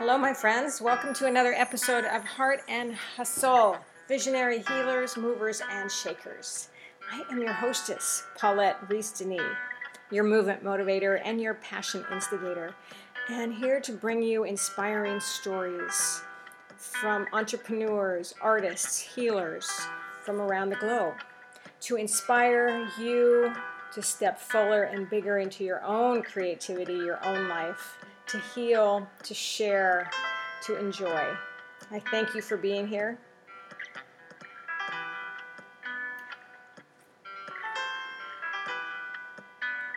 Hello, my friends. Welcome to another episode of Heart and Hustle Visionary Healers, Movers, and Shakers. I am your hostess, Paulette Reese Denis, your movement motivator and your passion instigator, and here to bring you inspiring stories from entrepreneurs, artists, healers from around the globe to inspire you to step fuller and bigger into your own creativity, your own life, to heal, to share, to enjoy. I thank you for being here.